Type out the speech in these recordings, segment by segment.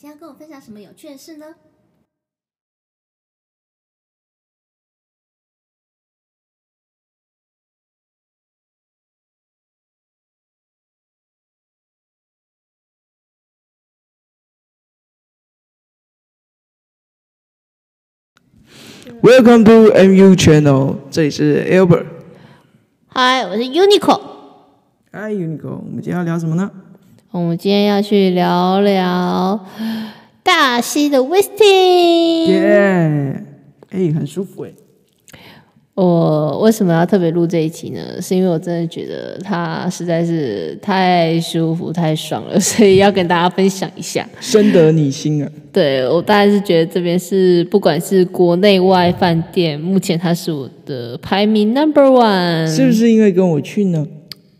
今天要跟我分享什么有趣的事呢？Welcome to MU Channel，这里是 Albert。Hi，我是 Uniqlo。Hi，Uniqlo，我们今天要聊什么呢？我们今天要去聊聊大溪的 Westin。耶，哎，很舒服哎。我为什么要特别录这一期呢？是因为我真的觉得它实在是太舒服、太爽了，所以要跟大家分享一下，深得你心啊！对，我大概是觉得这边是不管是国内外饭店，目前它是我的排名 number one。是不是因为跟我去呢？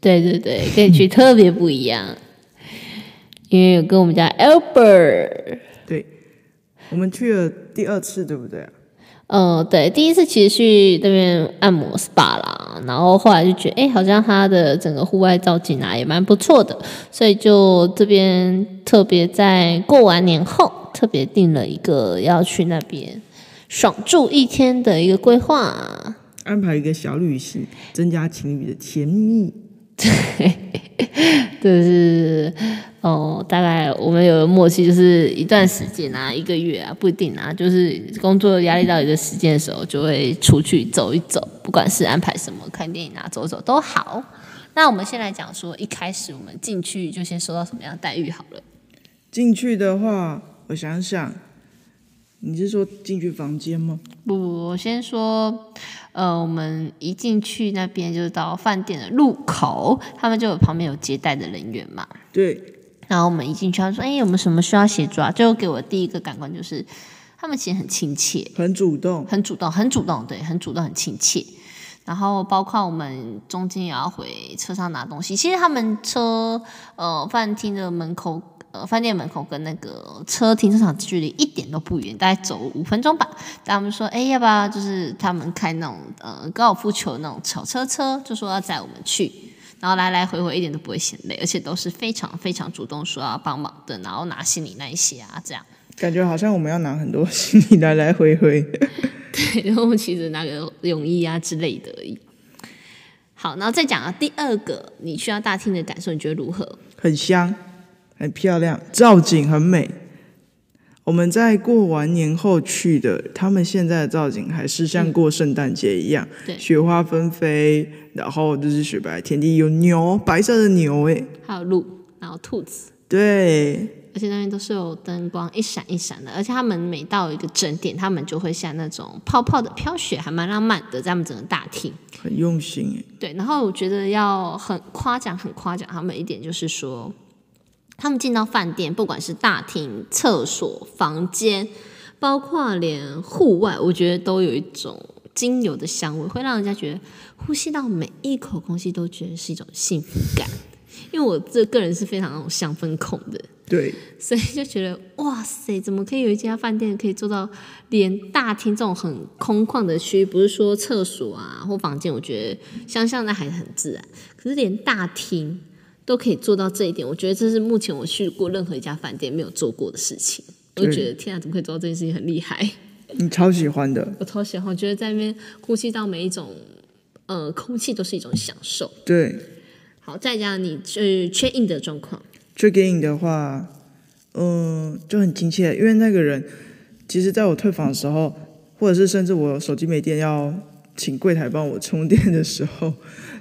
对对对，跟你去特别不一样，因为有跟我们家 Albert。对，我们去了第二次，对不对啊？嗯，对，第一次其实去那边按摩 SPA 啦，然后后来就觉得，哎，好像它的整个户外造景啊也蛮不错的，所以就这边特别在过完年后，特别定了一个要去那边爽住一天的一个规划，安排一个小旅行，增加情侣的甜蜜。对，就是哦，大概我们有个默契，就是一段时间啊，一个月啊，不一定啊，就是工作压力到一个时间的时候，就会出去走一走，不管是安排什么，看电影啊，走走都好。那我们先来讲说，一开始我们进去就先收到什么样的待遇好了。进去的话，我想想，你是说进去房间吗？不不，我先说。呃，我们一进去那边就是到饭店的入口，他们就有旁边有接待的人员嘛。对。然后我们一进去，他说：“哎，有没有什么需要协助啊？”就给我第一个感官就是，他们其实很亲切，很主动，很主动，很主动，对，很主动，很亲切。然后包括我们中间也要回车上拿东西，其实他们车呃饭厅的门口。呃，饭店门口跟那个车停车场距离一点都不远，大概走五分钟吧。他们说，哎，要不要就是他们开那种呃高尔夫球那种小车车，就说要载我们去，然后来来回回一点都不会嫌累，而且都是非常非常主动说要帮忙的，然后拿行李那一些啊，这样。感觉好像我们要拿很多 行李来来回回。对，然后我们其实拿个泳衣啊之类的而已。好，然后再讲啊，第二个你去到大厅的感受，你觉得如何？很香。很漂亮，造景很美。我们在过完年后去的，他们现在的造景还是像过圣诞节一样，对，雪花纷飞，然后就是雪白天地，有牛，白色的牛，哎，还有鹿，然后兔子，对，而且那边都是有灯光一闪一闪的，而且他们每到一个整点，他们就会像那种泡泡的飘雪，还蛮浪漫的，在他们整个大厅，很用心诶。对，然后我觉得要很夸奖，很夸奖他们一点就是说。他们进到饭店，不管是大厅、厕所、房间，包括连户外，我觉得都有一种精油的香味，会让人家觉得呼吸到每一口空气都觉得是一种幸福感。因为我这个人是非常那种香氛控的，对，所以就觉得哇塞，怎么可以有一家饭店可以做到连大厅这种很空旷的区域，不是说厕所啊或房间，我觉得想象的还很自然，可是连大厅。都可以做到这一点，我觉得这是目前我去过任何一家饭店没有做过的事情。我就觉得天啊，怎么可以做到这件事情，很厉害！你超喜欢的，我超喜欢，我觉得在那边呼吸到每一种呃空气都是一种享受。对，好，再加上你去 check in 的状况。check in 的话，嗯、呃，就很亲切，因为那个人其实在我退房的时候，或者是甚至我手机没电要请柜台帮我充电的时候，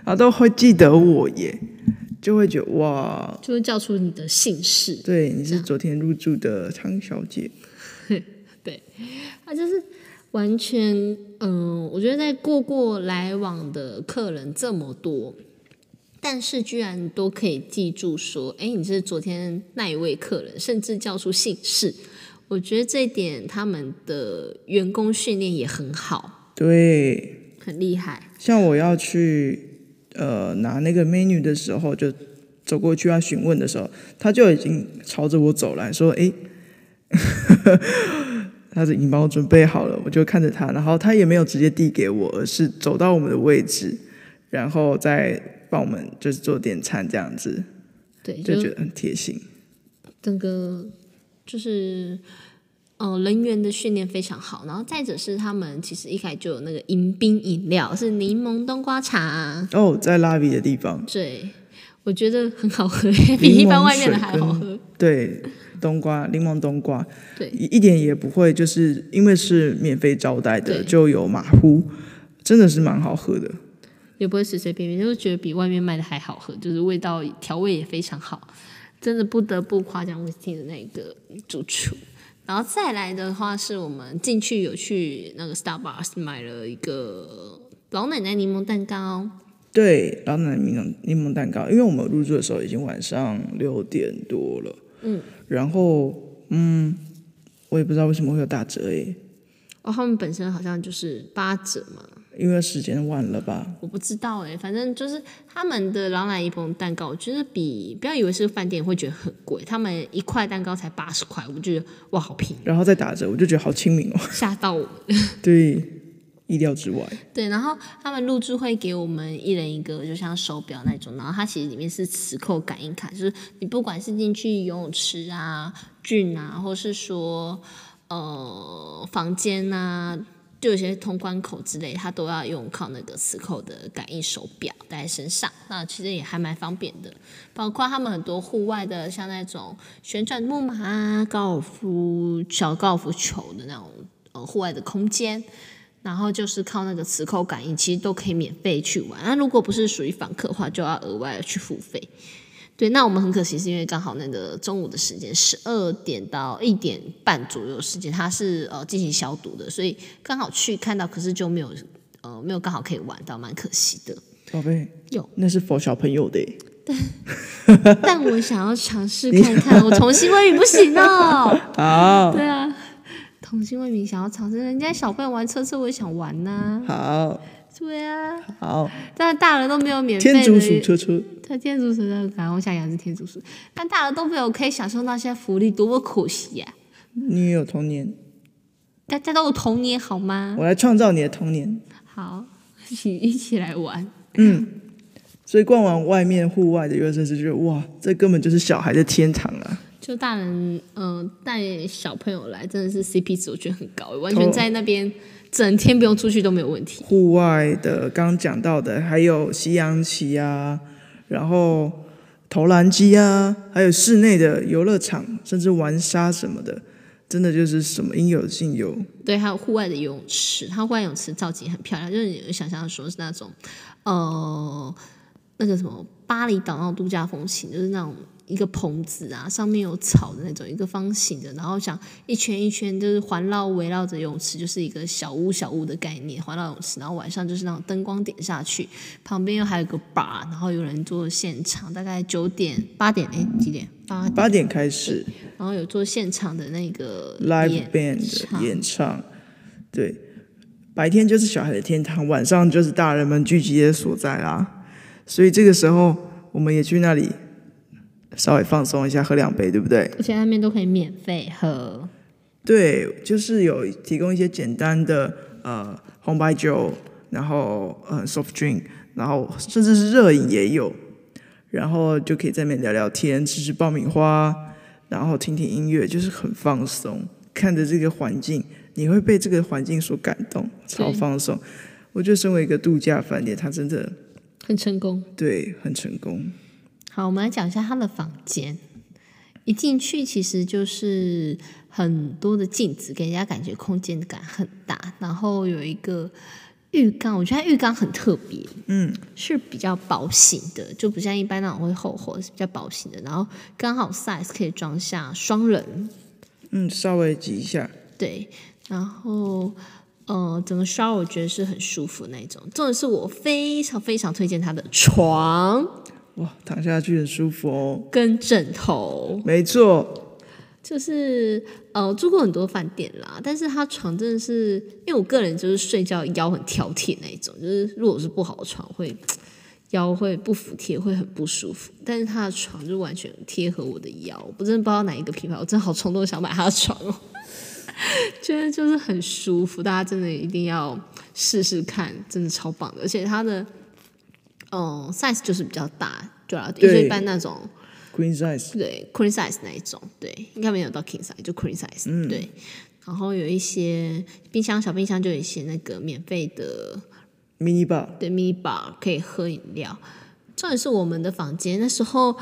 他都会记得我耶。就会觉得哇，就会叫出你的姓氏。对，你是昨天入住的汤小姐。对，他就是完全，嗯、呃，我觉得在过过来往的客人这么多，但是居然都可以记住说，哎，你是昨天那一位客人，甚至叫出姓氏。我觉得这一点他们的员工训练也很好，对，很厉害。像我要去。呃，拿那个 menu 的时候，就走过去要询问的时候，他就已经朝着我走来说：“哎，他已经帮我准备好了。”我就看着他，然后他也没有直接递给我，而是走到我们的位置，然后再帮我们就是做点餐这样子。对，就觉得很贴心。整个就是。呃，人员的训练非常好，然后再者是他们其实一开始就有那个迎宾饮料，是柠檬冬瓜茶。哦，在拉比的地方。对，我觉得很好喝，比一般外面的还好喝。对，冬瓜柠檬冬瓜，对，一一点也不会，就是因为是免费招待的，就有马虎，真的是蛮好喝的。也不会随随便便，就是觉得比外面卖的还好喝，就是味道调味也非常好，真的不得不夸奖威斯汀的那个主厨。然后再来的话，是我们进去有去那个 Starbucks 买了一个老奶奶柠檬蛋糕。对，老奶奶柠檬柠檬蛋糕，因为我们入住的时候已经晚上六点多了。嗯。然后，嗯，我也不知道为什么会有打折诶。哦，他们本身好像就是八折嘛。因为时间晚了吧？我不知道哎，反正就是他们的老奶一捧蛋糕，我觉得比不要以为是饭店会觉得很贵，他们一块蛋糕才八十块，我觉得哇好便宜。然后再打折，我就觉得好亲民哦，吓到我。对，意料之外。对，然后他们入住会给我们一人一个，就像手表那种，然后它其实里面是磁扣感应卡，就是你不管是进去游泳池啊、菌啊，或是说呃房间啊。就有些通关口之类，它都要用靠那个磁扣的感应手表戴在身上，那其实也还蛮方便的。包括他们很多户外的，像那种旋转木马啊、高尔夫小高尔夫球的那种呃户外的空间，然后就是靠那个磁扣感应，其实都可以免费去玩。那如果不是属于访客的话，就要额外去付费。对，那我们很可惜，是因为刚好那个中午的时间，十二点到一点半左右的时间，它是呃进行消毒的，所以刚好去看到，可是就没有呃没有刚好可以玩到，蛮可惜的。宝贝，有那是 for 小朋友的，但但我想要尝试看看，我童心未泯不行哦。好，对啊，童心未泯想要尝试，人家小朋友玩车车，我也想玩呐、啊。好。对啊，好，但大人都没有免费的。天竺鼠车车，他天竺鼠的，感觉我想养只天竺鼠，但大人都没有可以享受那些福利，多么可惜呀、啊！你也有童年，大家都有童年好吗？我来创造你的童年。好，一起一起来玩。嗯，所以逛完外面户外的游乐设施，得哇，这根本就是小孩的天堂啊！就大人嗯带、呃、小朋友来，真的是 CP 值我觉得很高，完全在那边。整天不用出去都没有问题。户外的刚讲到的，还有西洋棋啊，然后投篮机啊，还有室内的游乐场，甚至玩沙什么的，真的就是什么应有尽有。对，还有户外的游泳池，它户外泳池造景很漂亮，就是你想象说是那种，呃，那个什么巴厘岛那种度假风情，就是那种。一个棚子啊，上面有草的那种，一个方形的，然后想一圈一圈，就是环绕围绕着泳池，就是一个小屋小屋的概念，环绕泳池，然后晚上就是那种灯光点下去，旁边又还有个 bar，然后有人做现场，大概九点八点哎几点八点八点开始，然后有做现场的那个 live band 的演唱，对，白天就是小孩的天堂，晚上就是大人们聚集的所在啦，所以这个时候我们也去那里。稍微放松一下，喝两杯，对不对？而且那边都可以免费喝。对，就是有提供一些简单的呃红白酒，然后呃 soft drink，然后甚至是热饮也有，然后就可以在那边聊聊天，吃吃爆米花，然后听听音乐，就是很放松。看着这个环境，你会被这个环境所感动，超放松。我觉得身为一个度假饭店，它真的很成功。对，很成功。好，我们来讲一下他的房间。一进去，其实就是很多的镜子，给人家感觉空间感很大。然后有一个浴缸，我觉得浴缸很特别，嗯，是比较薄型的，就不像一般那种会厚厚，是比较薄型的。然后刚好 size 可以装下双人，嗯，稍微挤一下。对，然后呃，整个 shower 我觉得是很舒服那种。重点是我非常非常推荐他的床。哇，躺下去很舒服哦，跟枕头，没错，就是呃住过很多饭店啦，但是他床真的是，因为我个人就是睡觉腰很挑剔那一种，就是如果是不好的床会 腰会不服帖，会很不舒服。但是他的床就完全贴合我的腰，我真的不知道哪一个品牌，我真的好冲动想买他的床哦，觉得就是很舒服，大家真的一定要试试看，真的超棒的，而且他的。嗯，size 就是比较大，对啊，因为一般那种，queen size，对，queen size 那一种，对，应该没有到 king size，就 queen size，、嗯、对。然后有一些冰箱，小冰箱就有一些那个免费的 mini bar，对，mini bar 可以喝饮料。重点是我们的房间那时候。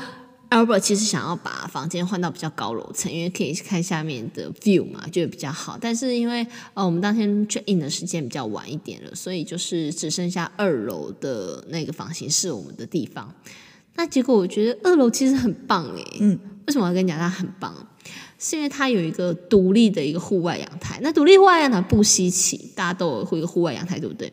Albert 其实想要把房间换到比较高楼层，因为可以看下面的 view 嘛，就比较好。但是因为呃我们当天 check in 的时间比较晚一点了，所以就是只剩下二楼的那个房型是我们的地方。那结果我觉得二楼其实很棒诶，嗯，为什么我要跟你讲它很棒？是因为它有一个独立的一个户外阳台。那独立户外阳台不稀奇，大家都有会有户外阳台，对不对？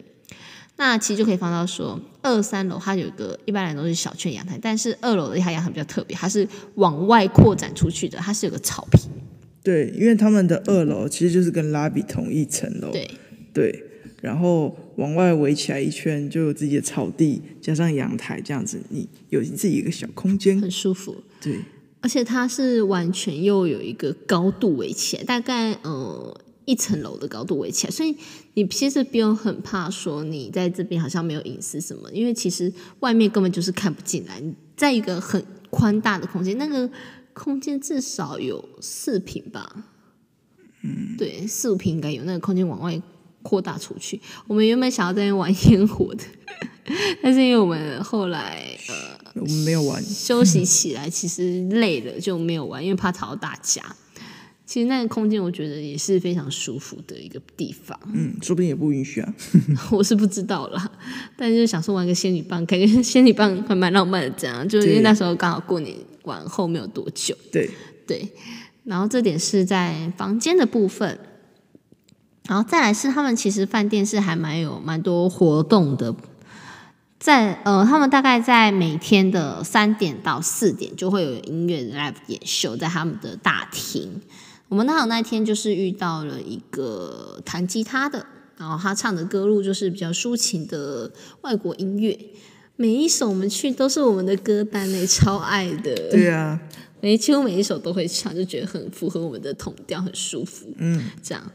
那其实就可以放到说，二三楼它有一个一般来都是小圈阳台，但是二楼的它阳台比较特别，它是往外扩展出去的，它是有个草坪。对，因为他们的二楼其实就是跟拉比同一层楼。对对，然后往外围起来一圈，就有自己的草地，加上阳台这样子，你有自己一个小空间，很舒服。对，而且它是完全又有一个高度围起来，大概呃。一层楼的高度围起来，所以你其实不用很怕说你在这边好像没有隐私什么，因为其实外面根本就是看不进来。在一个很宽大的空间，那个空间至少有四平吧，嗯，对，四五坪应该有那个空间往外扩大出去。我们原本想要在那边玩烟火的，但是因为我们后来呃，我们没有玩，休息起来其实累了就没有玩，因为怕吵到大家。其实那个空间，我觉得也是非常舒服的一个地方。嗯，说不定也不允许啊，我是不知道啦。但是想说玩个仙女棒，感觉仙女棒还蛮浪漫的。这样，就是因为那时候刚好过年完后没有多久。对对。然后这点是在房间的部分，然后再来是他们其实饭店是还蛮有蛮多活动的。在呃，他们大概在每天的三点到四点就会有音乐的 live 演秀，在他们的大厅。我们刚好那天就是遇到了一个弹吉他的，然后他唱的歌路就是比较抒情的外国音乐，每一首我们去都是我们的歌单呢，超爱的。对啊，每几乎每一首都会唱，就觉得很符合我们的统调，很舒服。嗯，这样。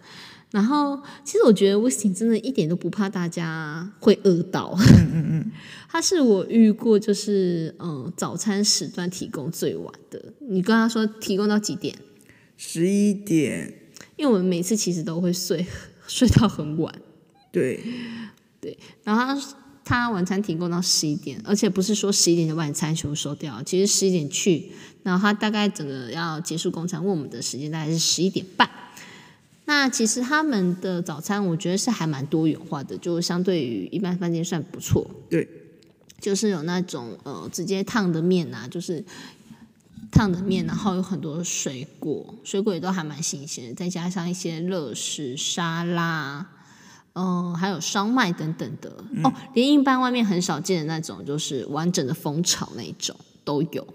然后其实我觉得 Westin 真的一点都不怕大家会饿到。嗯嗯嗯，他是我遇过就是嗯早餐时段提供最晚的。你跟他说提供到几点？十一点，因为我们每次其实都会睡 睡到很晚，对对。然后他他晚餐提供到十一点，而且不是说十一点的晚餐全部收掉，其实十一点去，然后他大概整个要结束工厂问我们的时间大概是十一点半。那其实他们的早餐我觉得是还蛮多元化的，就相对于一般饭店算不错。对，就是有那种呃直接烫的面啊，就是。烫的面，然后有很多水果，水果也都还蛮新鲜的，再加上一些热食、沙拉，嗯、呃，还有烧麦等等的。嗯、哦，连一般外面很少见的那种，就是完整的蜂巢那种都有，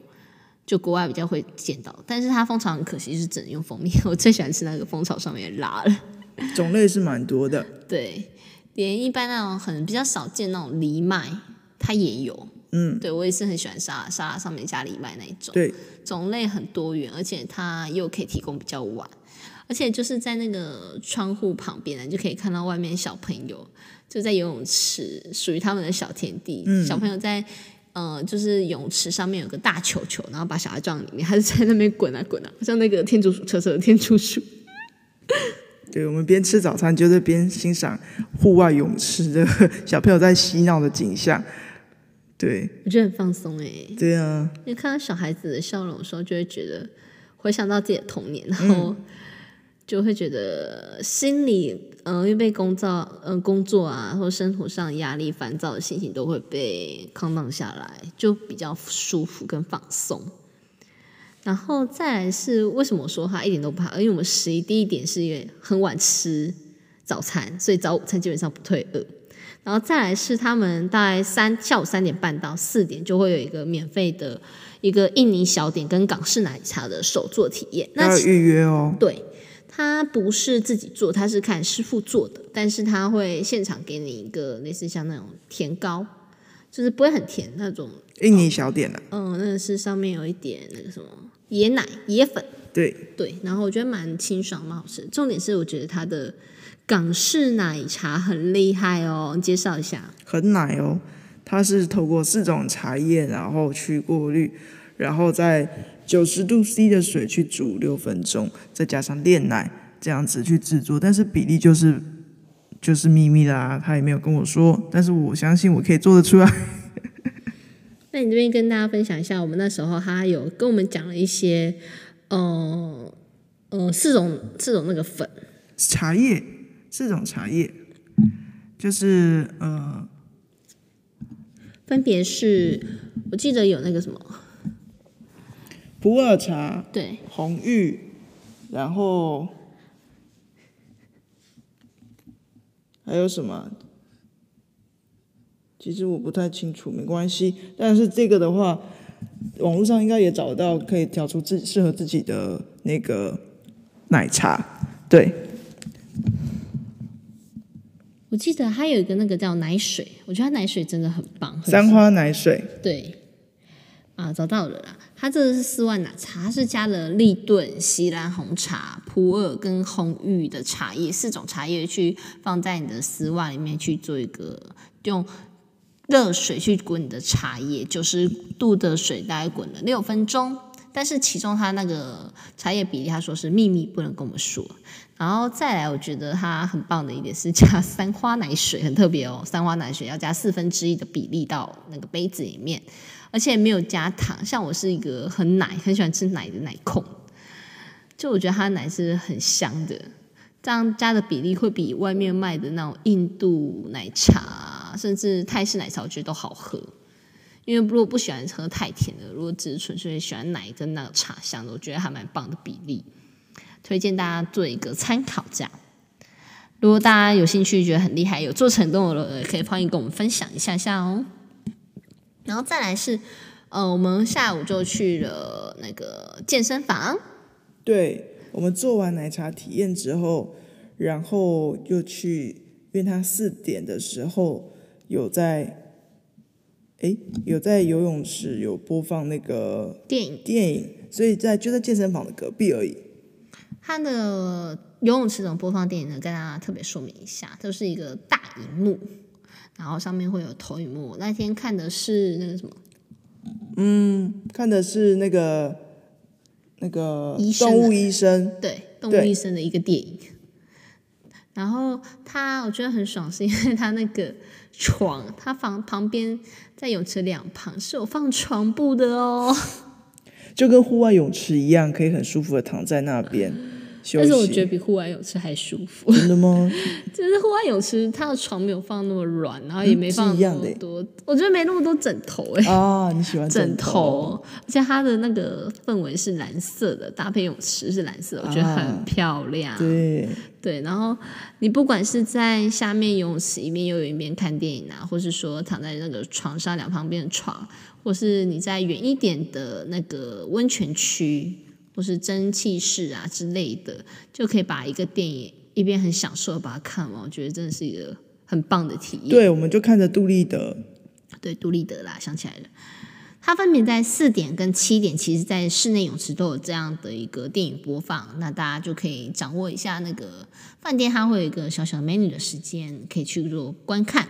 就国外比较会见到。但是它蜂巢很可惜是只能用蜂蜜，我最喜欢吃那个蜂巢上面的拉了。种类是蛮多的，对，连一般那种很比较少见那种藜麦，它也有。嗯，对，我也是很喜欢沙拉，沙拉上面加藜麦那一种。对，种类很多元，而且它又可以提供比较晚，而且就是在那个窗户旁边呢，就可以看到外面小朋友就在游泳池，属于他们的小天地。嗯，小朋友在呃，就是泳池上面有个大球球，然后把小孩撞里面，还是在那边滚啊滚啊，像那个天竺鼠车车的天竺鼠。对，我们边吃早餐，就是边欣赏户外泳池的小朋友在嬉闹的景象。对，我觉得很放松哎。对啊，因为看到小孩子的笑容的时候，就会觉得回想到自己的童年，然后就会觉得心里嗯，因为被工作嗯、呃、工作啊，或生活上压力烦躁的心情都会被 calm down 下来，就比较舒服跟放松。然后再来是为什么我说他一点都不怕？因为我们十一第一点是因为很晚吃早餐，所以早午餐基本上不退饿。然后再来是他们大概三下午三点半到四点就会有一个免费的一个印尼小点跟港式奶茶的手作体验，那要预约哦。对，他不是自己做，他是看师傅做的，但是他会现场给你一个类似像那种甜糕，就是不会很甜那种印尼小点的、啊。嗯，那个是上面有一点那个什么椰奶椰粉，对对，然后我觉得蛮清爽蛮好吃。重点是我觉得它的。港式奶茶很厉害哦，你介绍一下。很奶哦，它是透过四种茶叶，然后去过滤，然后在九十度 C 的水去煮六分钟，再加上炼奶，这样子去制作。但是比例就是就是秘密啦，他也没有跟我说，但是我相信我可以做得出来。那你这边跟大家分享一下，我们那时候他有跟我们讲了一些，呃呃，四种四种那个粉茶叶，四种茶叶，就是呃，分别是我记得有那个什么普洱茶，对，红玉，然后还有什么？其实我不太清楚，没关系。但是这个的话，网络上应该也找到，可以调出自适合自己的那个奶茶。对，我记得还有一个那个叫奶水，我觉得它奶水真的很棒。三花奶水，对，啊，找到了啦。它这个是丝袜奶茶，它是加了立顿、锡兰红茶、普洱跟红玉的茶叶四种茶叶去放在你的丝袜里面去做一个用。热水去滚你的茶叶，九十度的水大概滚了六分钟。但是其中它那个茶叶比例，他说是秘密，不能跟我们说。然后再来，我觉得它很棒的一点是加三花奶水，很特别哦。三花奶水要加四分之一的比例到那个杯子里面，而且没有加糖。像我是一个很奶、很喜欢吃奶的奶控，就我觉得它的奶是很香的。这样加的比例会比外面卖的那种印度奶茶，甚至泰式奶茶，我觉得都好喝。因为如果不喜欢喝太甜的，如果只是纯粹喜欢奶跟那个茶香的，我觉得还蛮棒的比例。推荐大家做一个参考，这样。如果大家有兴趣，觉得很厉害，有做成功的，可以欢迎跟我们分享一下下哦。然后再来是，呃，我们下午就去了那个健身房。对。我们做完奶茶体验之后，然后又去，因为他四点的时候有在，诶，有在游泳池有播放那个电影，电影，所以在就在健身房的隔壁而已。他的游泳池怎么播放电影呢？跟大家特别说明一下，就是一个大荧幕，然后上面会有投影幕。那天看的是那个什么？嗯，看的是那个。那个动物医生，对动物医生的一个电影，然后他我觉得很爽，是因为他那个床，他房旁边在泳池两旁是有放床布的哦，就跟户外泳池一样，可以很舒服的躺在那边。但是我觉得比户外泳池还舒服。真的吗？就是户外泳池，它的床没有放那么软，然后也没放那么多，嗯、我觉得没那么多枕头哎。啊，你喜欢枕头？枕头，而且它的那个氛围是蓝色的，搭配泳池是蓝色，我觉得很漂亮。啊、对对，然后你不管是在下面游泳池一面游泳一边看电影啊，或是说躺在那个床上两旁边的床，或是你在远一点的那个温泉区。或是蒸汽室啊之类的，就可以把一个电影一边很享受的把它看完，我觉得真的是一个很棒的体验。对，我们就看着杜立德，对，杜立德啦，想起来了，它分别在四点跟七点，其实在室内泳池都有这样的一个电影播放，那大家就可以掌握一下那个饭店它会有一个小小 menu 的时间，可以去做观看。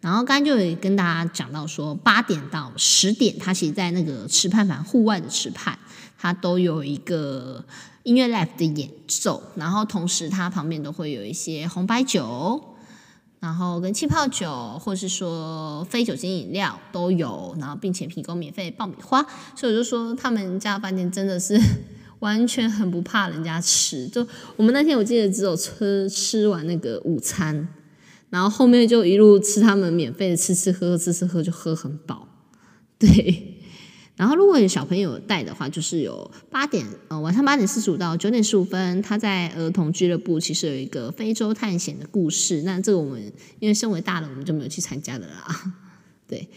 然后刚才就有跟大家讲到说，八点到十点，它其实在那个池畔旁户外的池畔。它都有一个音乐 live 的演奏，然后同时它旁边都会有一些红白酒，然后跟气泡酒，或是说非酒精饮料都有，然后并且提供免费爆米花，所以我就说他们家饭店真的是 完全很不怕人家吃。就我们那天我记得只有吃吃完那个午餐，然后后面就一路吃他们免费的吃吃喝喝吃吃喝就喝很饱，对。然后，如果有小朋友带的话，就是有八点，呃，晚上八点四十五到九点十五分，他在儿童俱乐部其实有一个非洲探险的故事。那这个我们因为身为大人，我们就没有去参加的啦。对，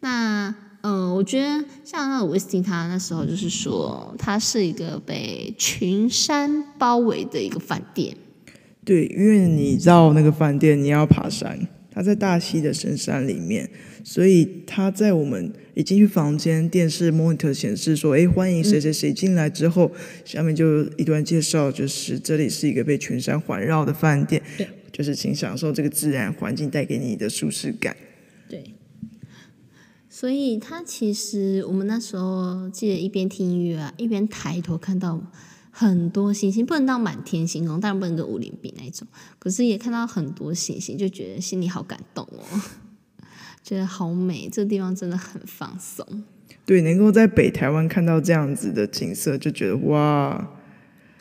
那嗯、呃，我觉得像那个威斯汀，他那时候就是说，他是一个被群山包围的一个饭店。对，因为你到那个饭店，你要爬山。他在大溪的深山里面，所以他在我们一进去房间，电视 monitor 显示说：“哎，欢迎谁谁谁进来。”之后，下面就一段介绍，就是这里是一个被群山环绕的饭店，对，就是请享受这个自然环境带给你的舒适感。对，所以他其实我们那时候记得一边听音乐啊，一边抬头看到很多星星，不能到满天星空，当然不能跟武林比那种，可是也看到很多星星，就觉得心里好感动哦，觉得好美，这个地方真的很放松。对，能够在北台湾看到这样子的景色，就觉得哇，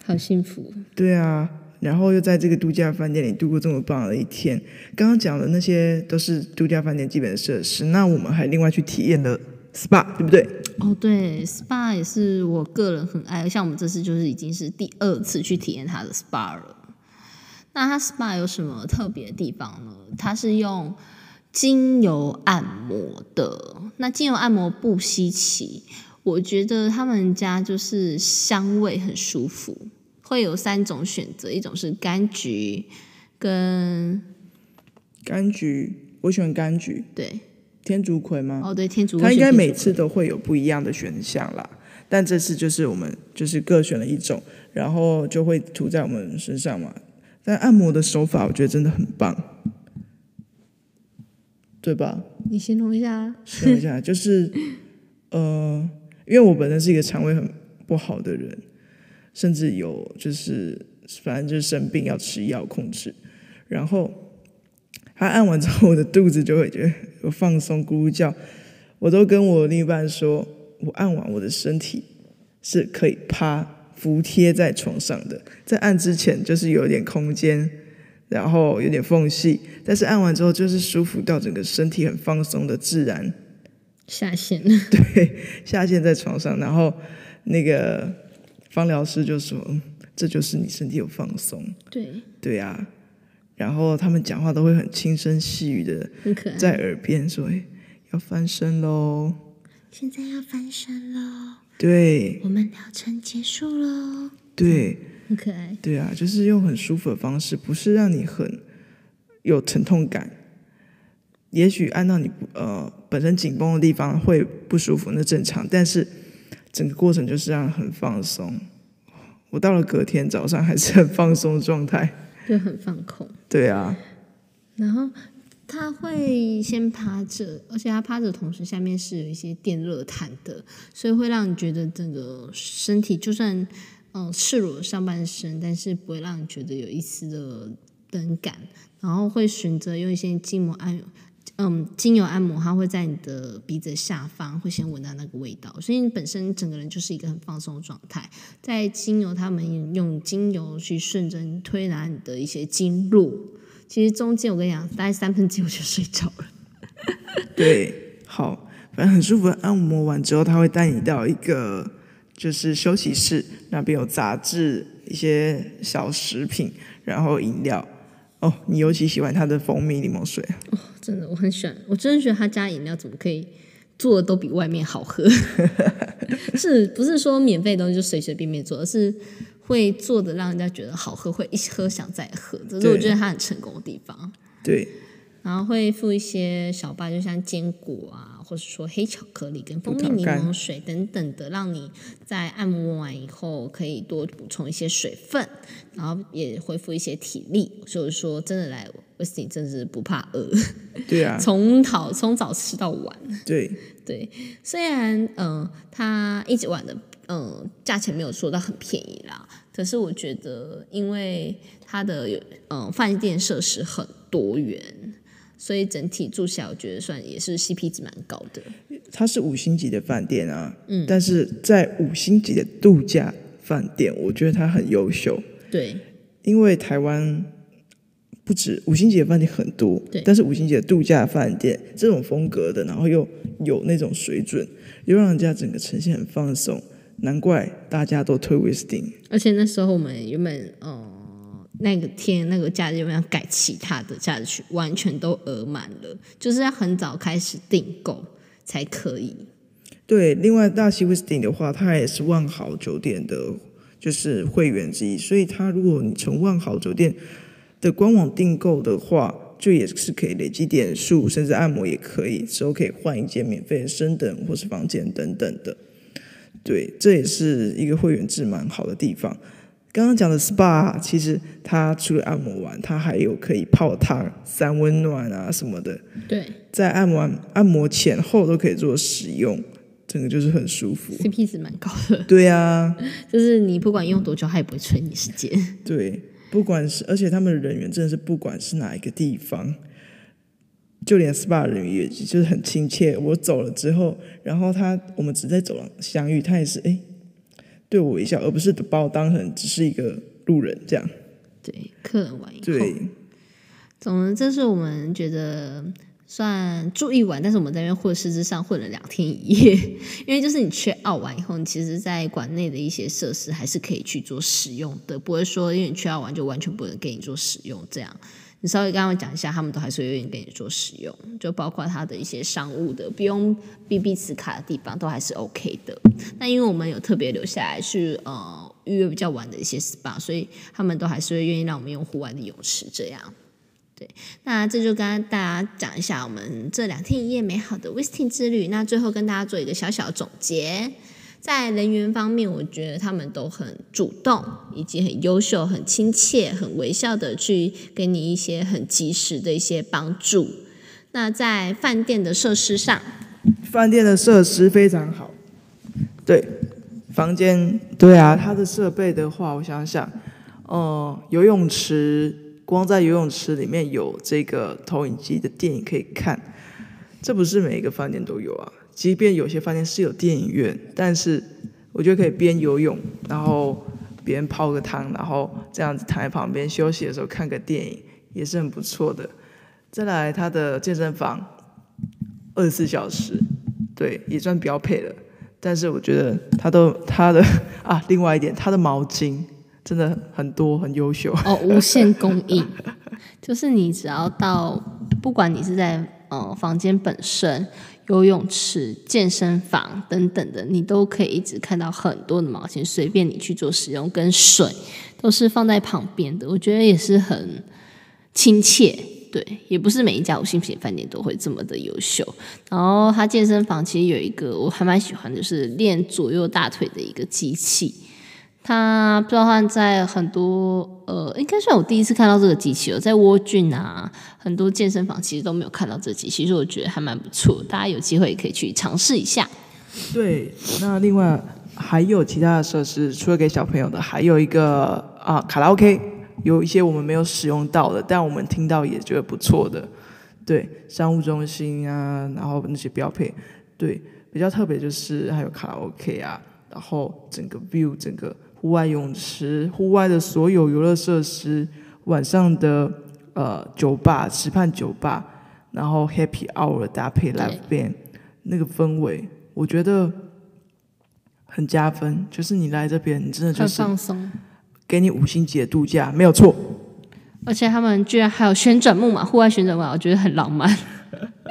好幸福。对啊。然后又在这个度假饭店里度过这么棒的一天。刚刚讲的那些都是度假饭店基本的设施，那我们还另外去体验了 SPA，对不对？哦，对，SPA 也是我个人很爱，像我们这次就是已经是第二次去体验它的 SPA 了。那它 SPA 有什么特别的地方呢？它是用精油按摩的，那精油按摩不稀奇，我觉得他们家就是香味很舒服。会有三种选择，一种是柑橘跟柑橘，我喜欢柑橘。对，天竺葵吗？哦，对，天竺葵。它应该每次都会有不一样的选项啦，但这次就是我们就是各选了一种，然后就会涂在我们身上嘛。但按摩的手法，我觉得真的很棒，对吧？你形容一下。形容一下，就是 呃，因为我本身是一个肠胃很不好的人。甚至有就是，反正就是生病要吃药控制，然后他按完之后，我的肚子就会觉得有放松，咕咕叫。我都跟我另一半说，我按完我的身体是可以趴服贴在床上的，在按之前就是有点空间，然后有点缝隙，但是按完之后就是舒服到整个身体很放松的自然下线。对，下线在床上，然后那个。芳疗师就说：“这就是你身体有放松。”对对啊，然后他们讲话都会很轻声细语的，在耳边说：“要翻身喽！”现在要翻身喽！对，我们疗程结束喽！对，很可爱。对啊，就是用很舒服的方式，不是让你很有疼痛感。也许按到你呃本身紧绷的地方会不舒服，那正常，但是。整个过程就是让人很放松，我到了隔天早上还是很放松状态，就很放空。对啊，然后他会先趴着，而且他趴着同时下面是有一些电热毯的，所以会让你觉得整个身体就算嗯赤裸上半身，但是不会让你觉得有一丝的冷感。然后会选择用一些筋膜按。嗯，精油按摩它会在你的鼻子下方，会先闻到那个味道，所以你本身整个人就是一个很放松的状态。在精油，他们用精油去顺着推拿你的一些经络，其实中间我跟你讲，大概三分之我就睡着了。对，好，反正很舒服。按摩完之后，他会带你到一个就是休息室，那边有杂志、一些小食品，然后饮料。哦，你尤其喜欢它的蜂蜜柠檬水。哦，真的，我很喜欢。我真的觉得他家饮料怎么可以做的都比外面好喝？是不是说免费的东西就随随便便做，而是会做的让人家觉得好喝，会一喝想再喝，这是我觉得他很成功的地方。对。然后会附一些小巴，就像坚果啊，或者说黑巧克力跟蜂蜜柠檬水等等的，让你在按摩完以后可以多补充一些水分，然后也恢复一些体力。所以说，真的来威斯汀真的是不怕饿。对啊，从早从早吃到晚。对对，虽然嗯、呃，它一直晚的嗯、呃，价钱没有说到很便宜啦，可是我觉得因为它的嗯、呃、饭店设施很多元。所以整体住起来，我觉得算也是 CP 值蛮高的。它是五星级的饭店啊，嗯，但是在五星级的度假饭店，我觉得它很优秀。对，因为台湾不止五星级的饭店很多，对，但是五星级的度假饭店这种风格的，然后又有那种水准，又让人家整个呈现很放松，难怪大家都推威斯汀。而且那时候我们原本哦。那个天那个假日有没有改其他的假日去？完全都额满了，就是要很早开始订购才可以。对，另外大溪威斯汀的话，它也是万豪酒店的，就是会员之一，所以它如果你从万豪酒店的官网订购的话，就也是可以累积点数，甚至按摩也可以，之后可以换一间免费的升等或是房间等等的。对，这也是一个会员制蛮好的地方。刚刚讲的 SPA，其实它除了按摩完，它还有可以泡汤、散温暖啊什么的。对，在按摩按摩前后都可以做使用，整个就是很舒服。CP 值蛮高的。对啊，就是你不管用多久，它也不会催你时间。对，不管是而且他们的人员真的是不管是哪一个地方，就连 SPA 人员也就是很亲切。我走了之后，然后他我们只在走廊相遇，他也是哎。对我微笑，而不是把我当成只是一个路人这样。对，客人玩以后。对，总之这是我们觉得算住一晚，但是我们在那边混，实质上混了两天一夜。因为就是你 check out 完以后，你其实在馆内的一些设施还是可以去做使用的，不会说因为你 check out 完就完全不能给你做使用这样。你稍微跟他们讲一下，他们都还是愿意给你做使用，就包括他的一些商务的，不用 BB 磁卡的地方都还是 OK 的。那因为我们有特别留下来去呃预约比较晚的一些 SPA，所以他们都还是会愿意让我们用户外的泳池这样。对，那这就跟大家讲一下我们这两天一夜美好的 Wisting 之旅。那最后跟大家做一个小小的总结。在人员方面，我觉得他们都很主动，以及很优秀、很亲切、很微笑的去给你一些很及时的一些帮助。那在饭店的设施上，饭店的设施非常好。对，房间，对啊，它的设备的话，我想想，呃，游泳池，光在游泳池里面有这个投影机的电影可以看，这不是每一个饭店都有啊。即便有些饭店是有电影院，但是我觉得可以边游泳，然后边泡个汤，然后这样子躺在旁边休息的时候看个电影，也是很不错的。再来，它的健身房二十四小时，对，也算标配了。但是我觉得它都它的 啊，另外一点，它的毛巾真的很多，很优秀哦，无限供应，就是你只要到，不管你是在呃房间本身。游泳池、健身房等等的，你都可以一直看到很多的毛巾，随便你去做使用。跟水都是放在旁边的，我觉得也是很亲切。对，也不是每一家五星级饭店都会这么的优秀。然后，它健身房其实有一个我还蛮喜欢，就是练左右大腿的一个机器。它不知道在很多呃，应该算我第一次看到这个机器了，在窝郡啊，很多健身房其实都没有看到这机器，所以我觉得还蛮不错，大家有机会可以去尝试一下。对，那另外还有其他的设施，除了给小朋友的，还有一个啊卡拉 OK，有一些我们没有使用到的，但我们听到也觉得不错的。对，商务中心啊，然后那些标配，对，比较特别就是还有卡拉 OK 啊，然后整个 view 整个。户外泳池、户外的所有游乐设施，晚上的呃酒吧、池畔酒吧，然后 Happy Hour 搭配 Live Band，那个氛围，我觉得很加分。就是你来这边，你真的就是放松，给你五星级的度假，没有错。而且他们居然还有旋转木马，户外旋转木马，我觉得很浪漫。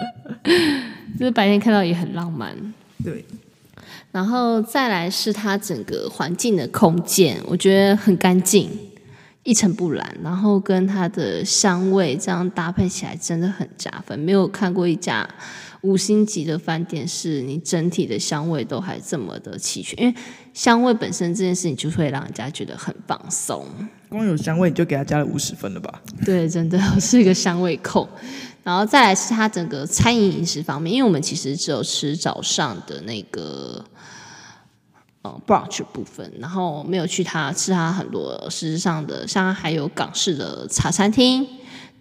就是白天看到也很浪漫。对。然后再来是它整个环境的空间，我觉得很干净，一尘不染。然后跟它的香味这样搭配起来，真的很加分。没有看过一家五星级的饭店，是你整体的香味都还这么的齐全。因为香味本身这件事情，就会让人家觉得很放松。光有香味，你就给他加了五十分了吧？对，真的是一个香味控。然后再来是它整个餐饮饮食方面，因为我们其实只有吃早上的那个。呃，brunch 部分，然后没有去他吃他很多，事实上的像还有港式的茶餐厅，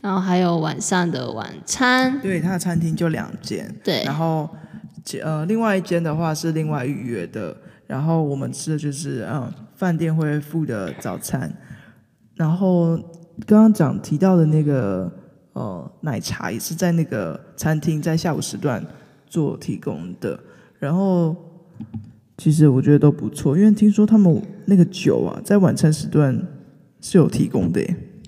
然后还有晚上的晚餐。对，他的餐厅就两间。对，然后呃，另外一间的话是另外预约的，然后我们吃的就是嗯饭店会附的早餐，然后刚刚讲提到的那个呃奶茶也是在那个餐厅在下午时段做提供的，然后。其实我觉得都不错，因为听说他们那个酒啊，在晚餐时段是有提供的。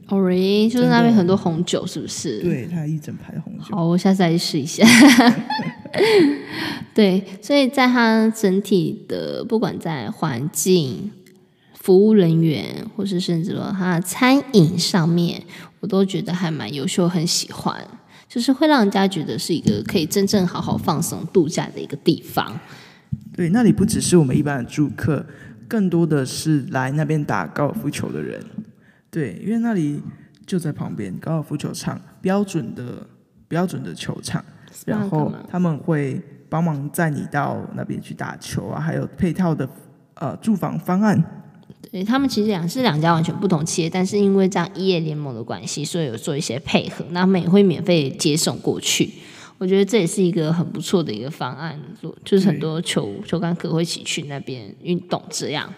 哦，really？就是那边很多红酒，是不是？对，它一整排的红酒。好，我下次再去试一下。对，所以在它整体的，不管在环境、服务人员，或是甚至说它的餐饮上面，我都觉得还蛮优秀，很喜欢。就是会让人家觉得是一个可以真正好好放松度假的一个地方。对，那里不只是我们一般的住客更多的是来那边打高尔夫球的人。对，因为那里就在旁边，高尔夫球场，标准的标准的球场，然后他们会帮忙载你到那边去打球啊，还有配套的呃住房方案。对，他们其实两是两家完全不同企业，但是因为这样一业联盟的关系，所以有做一些配合，那他们也会免费接送过去。我觉得这也是一个很不错的一个方案，就是很多球球杆客会一起去那边运动这样。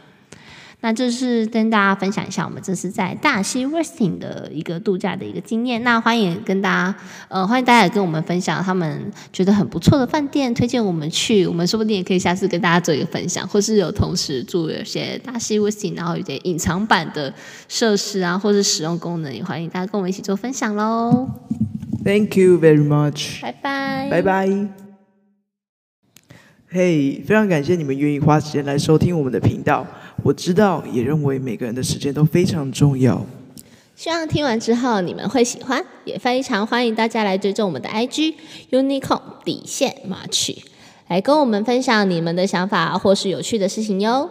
那这是跟大家分享一下，我们这是在大溪 Westing 的一个度假的一个经验。那欢迎跟大家，呃，欢迎大家也跟我们分享他们觉得很不错的饭店，推荐我们去。我们说不定也可以下次跟大家做一个分享，或是有同时住有些大溪 Westing，然后有些隐藏版的设施啊，或是使用功能，也欢迎大家跟我们一起做分享喽。Thank you very much。拜拜。拜拜。嘿，非常感谢你们愿意花时间来收听我们的频道。我知道，也认为每个人的时间都非常重要。希望听完之后你们会喜欢，也非常欢迎大家来追踪我们的 IG Unicorn 底线 March，来跟我们分享你们的想法或是有趣的事情哟。